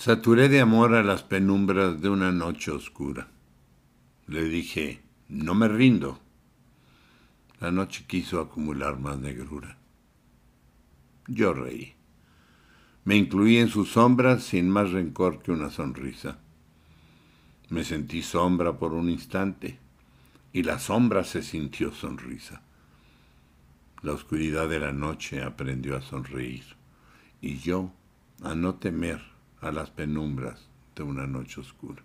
Saturé de amor a las penumbras de una noche oscura. Le dije, no me rindo. La noche quiso acumular más negrura. Yo reí. Me incluí en sus sombras sin más rencor que una sonrisa. Me sentí sombra por un instante y la sombra se sintió sonrisa. La oscuridad de la noche aprendió a sonreír y yo a no temer a las penumbras de una noche oscura.